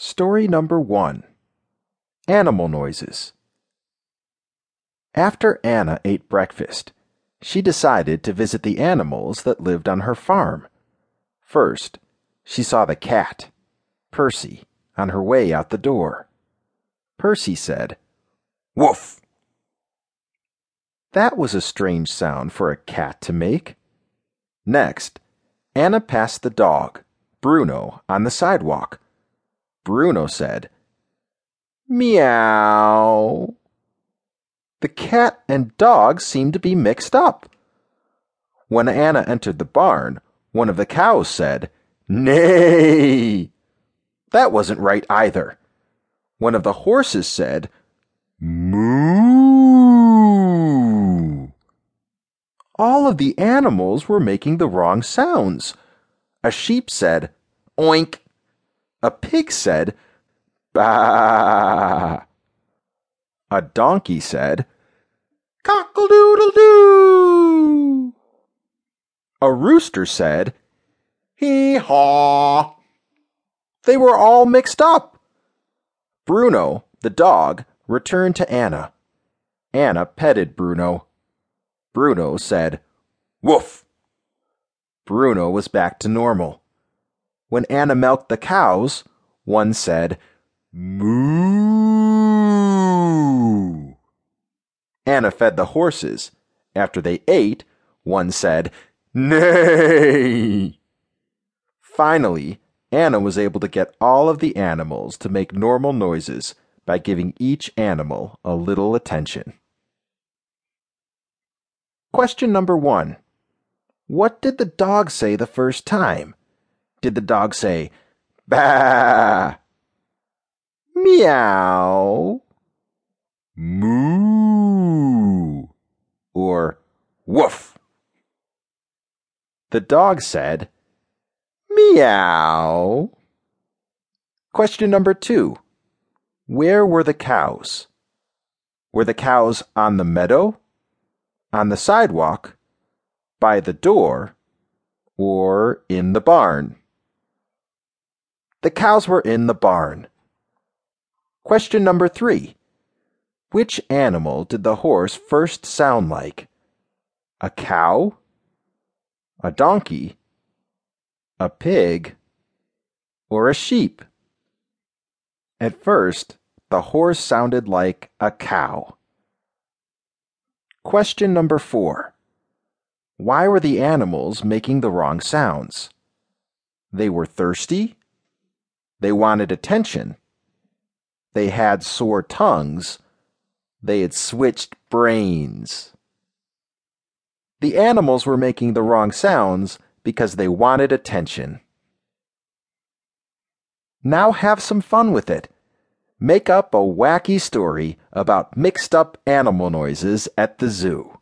Story number one Animal Noises. After Anna ate breakfast, she decided to visit the animals that lived on her farm. First, she saw the cat, Percy, on her way out the door. Percy said, Woof! That was a strange sound for a cat to make. Next, Anna passed the dog, Bruno, on the sidewalk. Bruno said, Meow. The cat and dog seemed to be mixed up. When Anna entered the barn, one of the cows said, Nay! That wasn't right either. One of the horses said, Moo. All of the animals were making the wrong sounds. A sheep said, Oink. A pig said, Bah. A donkey said, Cockle doodle doo. A rooster said, Hee haw. They were all mixed up. Bruno, the dog, returned to Anna. Anna petted Bruno. Bruno said, Woof. Bruno was back to normal. When Anna milked the cows, one said, Moo. Anna fed the horses. After they ate, one said, Nay. Finally, Anna was able to get all of the animals to make normal noises by giving each animal a little attention. Question number one What did the dog say the first time? Did the dog say, Bah? Meow? Moo? Or Woof? The dog said, Meow. Question number two Where were the cows? Were the cows on the meadow, on the sidewalk, by the door, or in the barn? The cows were in the barn. Question number three. Which animal did the horse first sound like? A cow? A donkey? A pig? Or a sheep? At first, the horse sounded like a cow. Question number four. Why were the animals making the wrong sounds? They were thirsty? They wanted attention. They had sore tongues. They had switched brains. The animals were making the wrong sounds because they wanted attention. Now have some fun with it. Make up a wacky story about mixed up animal noises at the zoo.